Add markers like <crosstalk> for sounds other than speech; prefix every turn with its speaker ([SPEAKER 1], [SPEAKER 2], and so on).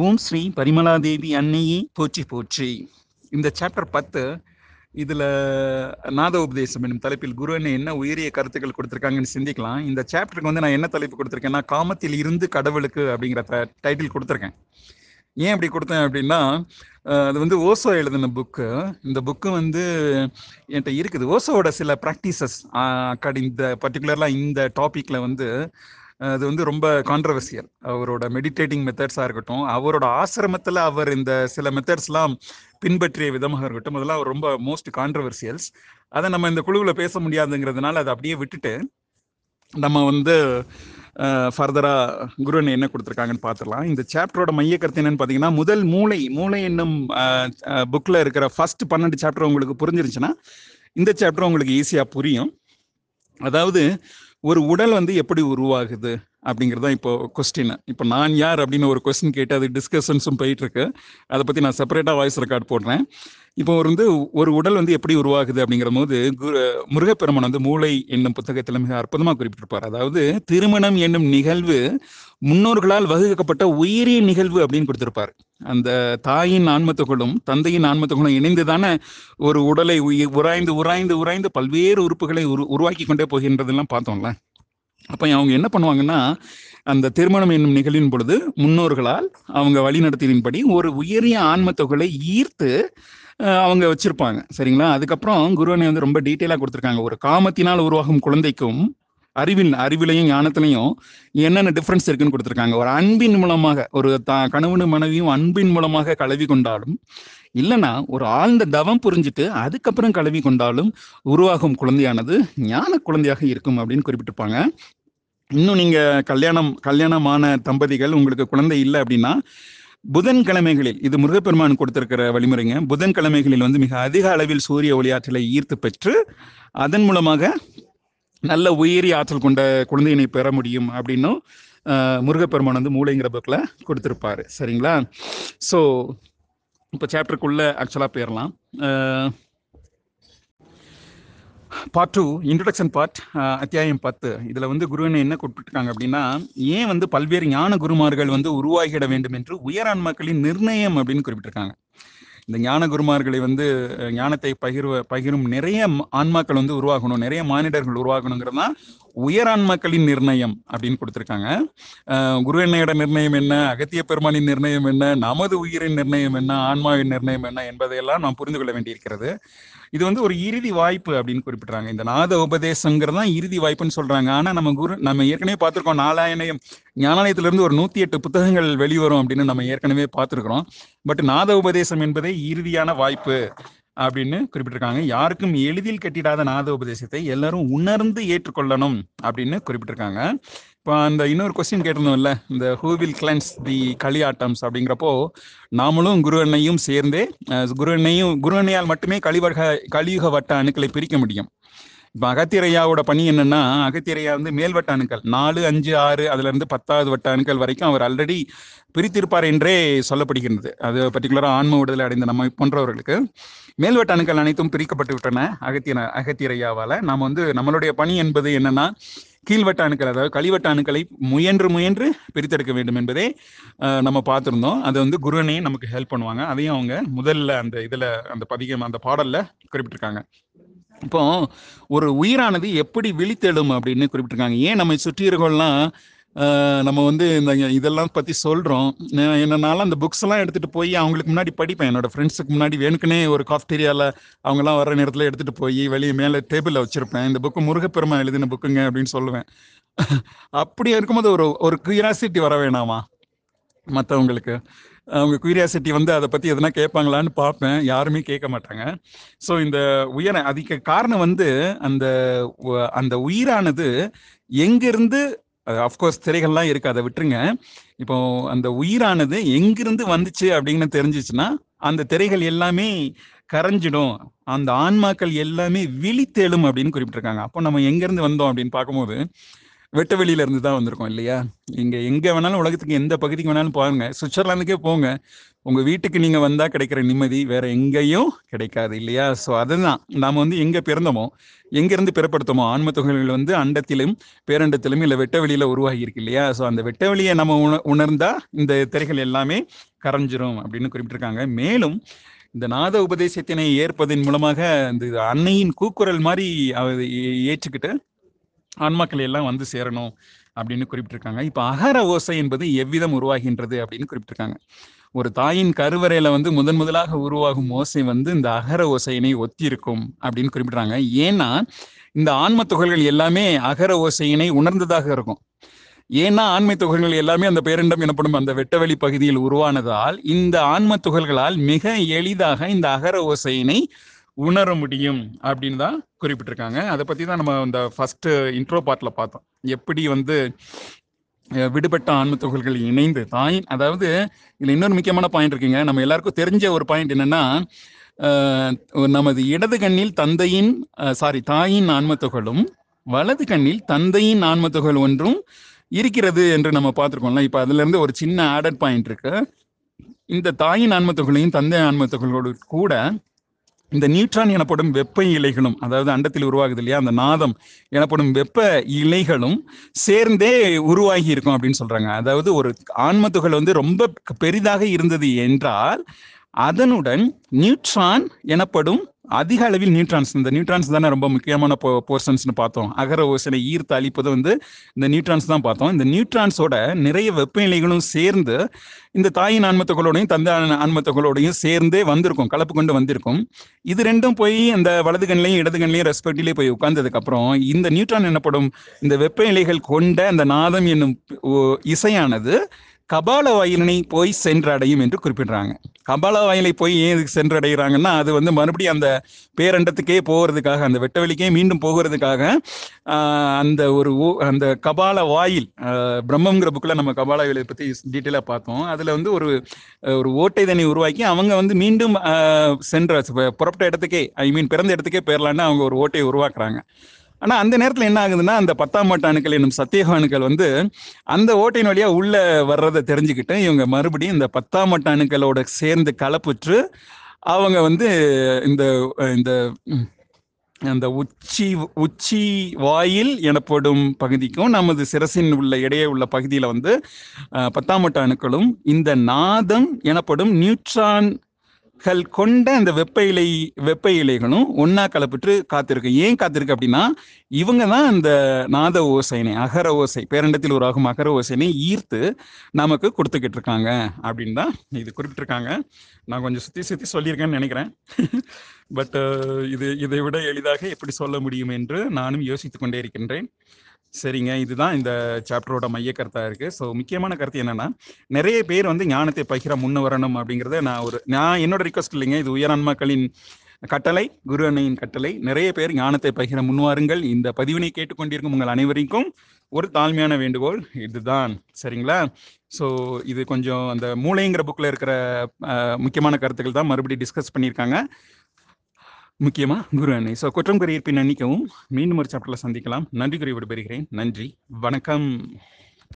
[SPEAKER 1] ஓம் ஸ்ரீ பரிமலாதேவி அன்னையே போற்றி போற்றி. இந்த சாப்டர் பத்து இதில் நாத உபதேசம் என்னும் தலைப்பில் குரு என்ன என்ன உயரிய கருத்துக்கள் கொடுத்துருக்காங்கன்னு சிந்திக்கலாம். இந்த சாப்டருக்கு வந்து நான் என்ன தலைப்பு கொடுத்துருக்கேன்னா காமத்தில் இருந்து கடவுளுக்கு அப்படிங்கிற டைட்டில் கொடுத்துருக்கேன். ஏன் அப்படி கொடுத்தேன் அப்படின்னா அது வந்து ஓசோ எழுதின புக்கு இந்த புக்கு வந்து என்கிட்ட இருக்குது. ஓசோவோட சில ப்ராக்டிசஸ் அக்காடி இந்த பர்டிகுலர்லாம் இந்த டாப்பிக்கில் வந்து அது வந்து ரொம்ப கான்ட்ரவர்சியல் அவரோட மெடிடேட்டிங் மெத்தட்ஸாக இருக்கட்டும் அவரோட ஆசிரமத்தில் அவர் இந்த சில மெத்தட்ஸ்லாம் பின்பற்றிய விதமாக இருக்கட்டும் அதெல்லாம் அவர் ரொம்ப மோஸ்ட் கான்ட்ரவர்சியல்ஸ் அதை நம்ம இந்த குழுவில் பேச முடியாதுங்கிறதுனால அதை அப்படியே விட்டுட்டு நம்ம வந்து ஃபர்தராக குருவன் என்ன கொடுத்துருக்காங்கன்னு பார்த்துடலாம். இந்த சாப்டரோட மைய கருத்து என்னன்னு பார்த்தீங்கன்னா முதல் மூளை மூளை என்னும் புக்கில் இருக்கிற ஃபர்ஸ்ட் பன்னெண்டு சாப்டர் உங்களுக்கு புரிஞ்சிருச்சுன்னா இந்த சாப்டர் உங்களுக்கு ஈஸியாக புரியும். அதாவது ஒரு உடல் வந்து எப்படி உருவாகுது அப்படிங்கிறது தான் இப்போ கொஸ்டின் இப்போ நான் யார் அப்படின்னு ஒரு கொஸ்டின் கேட்டு அது டிஸ்கஷன்ஸும் போயிட்டு இருக்கு. அதை பற்றி நான் செப்பரேட்டாக வாய்ஸ் ரெக்கார்ட் போடுறேன். இப்போ வந்து ஒரு உடல் வந்து எப்படி உருவாகுது அப்படிங்கிற போது குரு முருகப்பெருமன் வந்து மூளை என்னும் புத்தகத்தில் மிக அற்புதமாக குறிப்பிட்டிருப்பார். அதாவது திருமணம் என்னும் நிகழ்வு முன்னோர்களால் வகுக்கப்பட்ட உயிரிய நிகழ்வு அப்படின்னு கொடுத்திருப்பார். அந்த தாயின் ஆன்மத்துகளும் தந்தையின் ஆன்மத்துகளும் இணைந்து தானே ஒரு உடலை உயி- உராய்ந்து உராய்ந்து உராய்ந்து பல்வேறு உறுப்புகளை உரு உருவாக்கி கொண்டே போகின்றதெல்லாம் பார்த்தோம்ல. அப்போ அவங்க என்ன பண்ணுவாங்கன்னா அந்த திருமணம் என்னும் நிகழ்வின் பொழுது முன்னோர்களால் அவங்க வழிநடத்தியின்படி ஒரு உயரிய ஆன்மத்தொகை ஈர்த்து அவங்க வச்சிருப்பாங்க. சரிங்களா? அதுக்கப்புறம் குருவனை வந்து ரொம்ப டீட்டெயிலாக கொடுத்துருக்காங்க. ஒரு காமத்தினால் உருவாகும் குழந்தைக்கும் அறிவின் அறிவிலையும் ஞானத்திலையும் என்னென்ன டிஃப்ரென்ஸ் இருக்குன்னு கொடுத்துருக்காங்க. ஒரு அன்பின் மூலமாக ஒரு த கணவனு மனைவியும் அன்பின் மூலமாக கலவி கொண்டாலும் இல்லைன்னா ஒரு ஆழ்ந்த தவம் புரிஞ்சுட்டு அதுக்கப்புறம் கலவி கொண்டாலும் உருவாகும் குழந்தையானது ஞான குழந்தையாக இருக்கும் அப்படின்னு குறிப்பிட்டிருப்பாங்க. இன்னும் நீங்கள் கல்யாணம் கல்யாணமான தம்பதிகள் உங்களுக்கு குழந்தை இல்லை அப்படின்னா புதன்கிழமைகளில் இது முருகப்பெருமான் கொடுத்திருக்கிற வழிமுறைங்க. புதன்கிழமைகளில் வந்து மிக அதிக அளவில் சூரிய ஒளியாற்றலை ஈர்த்து பெற்று அதன் மூலமாக நல்ல உயிரி ஆற்றல் கொண்ட குழந்தையினை பெற முடியும் அப்படின்னும் முருகப்பெருமான் வந்து மூளைங்கிற புக்கில் கொடுத்துருப்பாரு. சரிங்களா? ஸோ இப்போ சாப்டருக்குள்ளே ஆக்சுவலாக போயிடலாம் பார்ட் டூ இன்ட்ரடக்ஷன் பார்ட் அத்தியாயம் பத்து. இதில் வந்து குருவினை என்ன குறிப்பிட்டிருக்காங்க அப்படின்னா ஏன் வந்து பல்வேறு ஞான குருமார்கள் வந்து உருவாகிட வேண்டும் என்று உயரான்மாக்களின் நிர்ணயம் அப்படின்னு குறிப்பிட்டிருக்காங்க. இந்த ஞான குருமார்களை வந்து ஞானத்தை பகிர்வ பகிரும் நிறைய ஆன்மாக்கள் வந்து உருவாகணும் நிறைய மானிடர்கள் உருவாகணுங்கிறது தான் உயரான் மக்களின் நிர்ணயம் அப்படின்னு கொடுத்துருக்காங்க. குருவெண்ணையோட நிர்ணயம் என்ன? அகத்திய பெருமானின் நிர்ணயம் என்ன? நமது உயிரின் நிர்ணயம் என்ன? ஆன்மாவின் நிர்ணயம் என்ன? என்பதையெல்லாம் நாம் புரிந்து கொள்ள வேண்டியிருக்கிறது. இது வந்து ஒரு இறுதி வாய்ப்பு அப்படின்னு குறிப்பிட்றாங்க. இந்த நாத உபதேசங்கிறது தான் இறுதி வாய்ப்புன்னு சொல்றாங்க. ஆனா நம்ம குரு நம்ம ஏற்கனவே பார்த்துருக்கோம் நாலாயணையம் ஞானாலயத்துல இருந்து ஒரு நூத்தி எட்டு புத்தகங்கள் வெளிவரும் அப்படின்னு நம்ம ஏற்கனவே பார்த்துருக்கிறோம். பட் நாத உபதேசம் என்பதே இறுதியான வாய்ப்பு. அப்படின்னு குறிப்பிட்டிருக்காங்க. யாருக்கும் எளிதில் கட்டிடாத நாத உபதேசத்தை எல்லாரும் உணர்ந்து ஏற்றுக்கொள்ளணும் அப்படின்னு குறிப்பிட்டிருக்காங்க. இப்போ அந்த இன்னொரு கொஸ்டின் கேட்டிருந்தோம்ல இந்த ஹூ வில் கிளன்ஸ் தி களியாட்டம்ஸ் அப்படிங்கிறப்போ நாமளும் குரு அன்னையும் சேர்ந்தே குரு அன்னையும் குரு அன்னையால் மட்டுமே கலிவர்க கலியுக வட்ட அணுக்களை பிரிக்க முடியும். இப்போ அகத்திரையாவோட பணி என்னன்னா அகத்திரையா வந்து மேல்வட்ட அணுக்கள். நாலு அஞ்சு ஆறு அதுல இருந்து பத்தாவது வட்ட அணுக்கள் வரைக்கும் அவர் ஆல்ரெடி பிரித்திருப்பார் என்றே சொல்லப்படுகின்றது. அது பர்டிகுலராக ஆன்ம விடுதலை அடைந்த நம்ம போன்றவர்களுக்கு. மேல்வட்ட அணுக்கள் அனைத்தும் பிரிக்கப்பட்டு விட்டன அகத்திய அகத்திரையாவால. நாம் வந்து நம்மளுடைய பணி என்பது என்னன்னா கீழ்வட்ட அணுக்கள் அதாவது கழிவட்ட அணுக்களை முயன்று முயன்று பிரித்தெடுக்க வேண்டும் என்பதே நம்ம பார்த்துருந்தோம். அது வந்து குருவனையும் நமக்கு ஹெல்ப் பண்ணுவாங்க. அதையும் அவங்க முதல்ல அந்த இதுல அந்த பதிகம் அந்த பாடல்ல குறிப்பிட்டிருக்காங்க. இப்போ ஒரு உயிரானது எப்படி விழித்தெழும் அப்படின்னு குறிப்பிட்டிருக்காங்க. ஏன் நம்ம சுற்றி இருக்கோம்லாம் நம்ம வந்து இந்த இதெல்லாம் பத்தி சொல்றோம். என்னன்னாலும் அந்த புக்ஸ் எல்லாம் எடுத்துட்டு போய் அவங்களுக்கு முன்னாடி படிப்பேன். என்னோட ஃப்ரெண்ட்ஸுக்கு முன்னாடி வேணுக்குனே ஒரு காஃப்டீரியால அவங்க எல்லாம் வர நேரத்துல எடுத்துட்டு போய் வெளியே மேல டேபிள்ல வச்சிருப்பேன். இந்த புக்கு முருகப்பெருமா எழுதின புக்குங்க அப்படின்னு சொல்லுவேன். <laughs> அப்படி இருக்கும்போது ஒரு ஒரு கியூரியாசிட்டி வர வேணாமா? மற்றவங்களுக்கு அவங்க குயூரியாசிட்டி வந்து அதை பற்றி எதனா கேட்பாங்களான்னு பார்ப்பேன். யாருமே கேட்க மாட்டாங்க. ஸோ இந்த உயர அதுக்கு காரணம் வந்து அந்த அந்த உயிரானது எங்கிருந்து அஃப்கோர்ஸ் திரைகள்லாம் இருக்கு அதை விட்டுருங்க. இப்போ அந்த உயிரானது எங்கிருந்து வந்துச்சு அப்படின்னு தெரிஞ்சிச்சுன்னா அந்த திரைகள் எல்லாமே கரைஞ்சிடும். அந்த ஆன்மாக்கள் எல்லாமே விழித்தெழும் அப்படின்னு குறிப்பிட்டிருக்காங்க. அப்போ நம்ம எங்கேருந்து வந்தோம் அப்படின்னு பார்க்கும்போது வெட்ட வெளியில இருந்து தான் வந்திருக்கோம் இல்லையா? இங்க எங்க வேணாலும் உலகத்துக்கு எந்த பகுதிக்கு வேணாலும் பாருங்க. சுவிட்சர்லாந்துக்கே போங்க. உங்க வீட்டுக்கு நீங்க வந்தா கிடைக்கிற நிம்மதி வேற எங்கேயும் கிடைக்காது இல்லையா? ஸோ அதுதான். நாம வந்து எங்க பிறந்தோமோ எங்கிருந்து பிறப்படுத்தோமோ ஆன்ம தொகைகள் வந்து அண்டத்திலும் பேரண்டத்திலும் இல்லை வெட்ட வெளியில உருவாகி இருக்கு இல்லையா? ஸோ அந்த வெட்ட வெளியை நம்ம உண உணர்ந்தா இந்த திரைகள் எல்லாமே கரைஞ்சிரும் அப்படின்னு குறிப்பிட்டிருக்காங்க. மேலும் இந்த நாத உபதேசத்தினை ஏற்பதன் மூலமாக இந்த அன்னையின் கூக்குரல் மாதிரி அவ ஏ- ஏற்றுக்கிட்டு ஆன்மாக்கள் எல்லாம் வந்து சேரணும் அப்படின்னு குறிப்பிட்டிருக்காங்க. இப்போ அகர ஓசை என்பது எவ்விதம் உருவாகின்றது அப்படின்னு குறிப்பிட்டிருக்காங்க. ஒரு தாயின் கருவறையில வந்து முதன் முதலாக உருவாகும் ஓசை வந்து இந்த அகர ஓசையினை ஒத்தி இருக்கும் அப்படின்னு குறிப்பிடுறாங்க ஏன்னா இந்த ஆன்ம துகள்கள் எல்லாமே அகர ஓசையினை உணர்ந்ததாக இருக்கும். ஏன்னா ஆன்மை துகள்கள் எல்லாமே அந்த பேரண்டம் எனப்படும் அந்த வெட்டவெளி பகுதியில் உருவானதால் இந்த ஆன்ம துகள்களால் மிக எளிதாக இந்த அகர ஓசையினை உணர முடியும் அப்படின்னு தான் குறிப்பிட்டிருக்காங்க. அதை பற்றி தான் நம்ம இந்த ஃபர்ஸ்ட் இன்ட்ரோ பார்ட்டில் பார்த்தோம். எப்படி வந்து விடுபட்ட ஆன்ம துகள்கள் இணைந்து தாயின் அதாவது இதில் இன்னொரு முக்கியமான பாயிண்ட் இருக்குங்க. நம்ம எல்லாருக்கும் தெரிஞ்ச ஒரு பாயிண்ட் என்னன்னா நமது இடது கண்ணில் தந்தையின் சாரி தாயின் ஆன்ம வலது கண்ணில் தந்தையின் ஆன்ம ஒன்றும் இருக்கிறது என்று நம்ம பார்த்துருக்கோம்ல. இப்போ அதுலேருந்து ஒரு சின்ன ஆடட் பாயிண்ட் இருக்கு. இந்த தாயின் ஆன்ம தந்தை ஆன்ம கூட இந்த நியூட்ரான் எனப்படும் வெப்ப இலைகளும் அதாவது அண்டத்தில் உருவாகுது இல்லையா அந்த நாதம் எனப்படும் வெப்ப இலைகளும் சேர்ந்தே உருவாகி இருக்கும் அப்படின்னு சொல்றாங்க. அதாவது ஒரு ஆன்ம துகள் வந்து ரொம்ப பெரிதாக இருந்தது என்றால் அதனுடன் நியூட்ரான் எனப்படும் அதிக அளவில் நியூட்ரான்ஸ் இந்த நியூட்ரான்ஸ் தானே ரொம்ப முக்கியமான போ போர்ஷன்ஸ்னு பார்த்தோம். அகர ஓசனை ஈர்த்து அழிப்பது வந்து இந்த நியூட்ரான்ஸ் தான் பார்த்தோம். இந்த நியூட்ரான்ஸோட நிறைய வெப்பநிலைகளும் சேர்ந்து இந்த தாயின் ஆன்மத்துகளோடையும் தந்தை ஆன்ம- ஆன்மத்துகளோடையும் சேர்ந்தே வந்திருக்கும் கலப்பு கொண்டு வந்திருக்கும். இது ரெண்டும் போய் அந்த வலது கண்ணிலையும் இடது கண்ணிலையும் ரெஸ்பெக்டிலே போய் உட்கார்ந்ததுக்கப்புறம் இந்த நியூட்ரான் எனப்படும் இந்த வெப்பநிலைகள் கொண்ட அந்த நாதம் என்னும் இசையானது கபால வாயிலினை போய் சென்றடையும் என்று குறிப்பிடுறாங்க. கபால வாயிலை போய் ஏன் இதுக்கு சென்றடைகிறாங்கன்னா அது வந்து மறுபடியும் அந்த பேரண்டத்துக்கே போகிறதுக்காக அந்த வெட்டவெளிக்கே மீண்டும் போகிறதுக்காக அந்த ஒரு அந்த கபால வாயில் பிரம்மங்கிற புக்கில் நம்ம கபால வாயிலை பற்றி டீட்டெயிலாக பார்த்தோம். அதில் வந்து ஒரு ஒரு ஓட்டை தண்ணி உருவாக்கி அவங்க வந்து மீண்டும் சென்ற புறப்பட்ட இடத்துக்கே ஐ மீன் பிறந்த இடத்துக்கே போயிடலான்னு அவங்க ஒரு ஓட்டையை உருவாக்குறாங்க. ஆனா அந்த நேரத்துல என்ன ஆகுதுன்னா அந்த பத்தாம் மாட்டு அணுக்கள் என்னும் சத்தியக அணுக்கள் வந்து அந்த ஓட்டையின் வழியா உள்ள வர்றதை தெரிஞ்சுக்கிட்டு இவங்க மறுபடியும் இந்த பத்தாம் மட்ட அணுக்களோட சேர்ந்து கலப்புற்று அவங்க வந்து இந்த இந்த அந்த உச்சி உச்சி வாயில் எனப்படும் பகுதிக்கும் நமது சிரசின் உள்ள இடையே உள்ள பகுதியில் வந்து பத்தாம் மட்ட அணுக்களும் இந்த நாதம் எனப்படும் நியூட்ரான் நியூட்ரான்கள் கொண்ட அந்த வெப்ப இலை வெப்ப இலைகளும் ஒன்னா கலப்பிட்டு காத்திருக்கு. ஏன் காத்திருக்கு அப்படின்னா இவங்க தான் அந்த நாத ஓசைனை அகர ஓசை பேரண்டத்தில் உருவாகும் அகர ஓசைனை ஈர்த்து நமக்கு கொடுத்துக்கிட்டு இருக்காங்க அப்படின்னு தான் இது குறிப்பிட்டிருக்காங்க. நான் கொஞ்சம் சுத்தி சுத்தி சொல்லியிருக்கேன்னு நினைக்கிறேன். <laughs> பட் uh, இது இதை விட எளிதாக எப்படி சொல்ல முடியும் என்று நானும் யோசித்து கொண்டே இருக்கின்றேன். சரிங்க. இதுதான் இந்த சாப்டரோட மைய கருத்தா இருக்கு. ஸோ முக்கியமான கருத்து என்னன்னா நிறைய பேர் வந்து ஞானத்தை பகிர முன்னு வரணும் அப்படிங்கிறத நான் ஒரு நான் என்னோட ரிக்வஸ்ட் இல்லைங்க. இது உயரான்மாக்களின் கட்டளை குரு அன்னையின் கட்டளை. நிறைய பேர் ஞானத்தை பகிர முன்வாருங்கள். இந்த பதிவினை கேட்டுக்கொண்டிருக்கும் உங்கள் அனைவருக்கும் ஒரு தாழ்மையான வேண்டுகோள் இதுதான். சரிங்களா? ஸோ இது கொஞ்சம் அந்த மூளைங்கிற புக்கில் இருக்கிற முக்கியமான கருத்துக்கள் தான் மறுபடியும் டிஸ்கஸ் பண்ணியிருக்காங்க. முக்கியமா குரு அன்னை ஸோ குற்றம் குறை இருப்பின் மீண்டும் ஒரு சாப்பிட்டில் சந்திக்கலாம். நன்றி கூறி விடுபெறுகிறேன். நன்றி. வணக்கம்.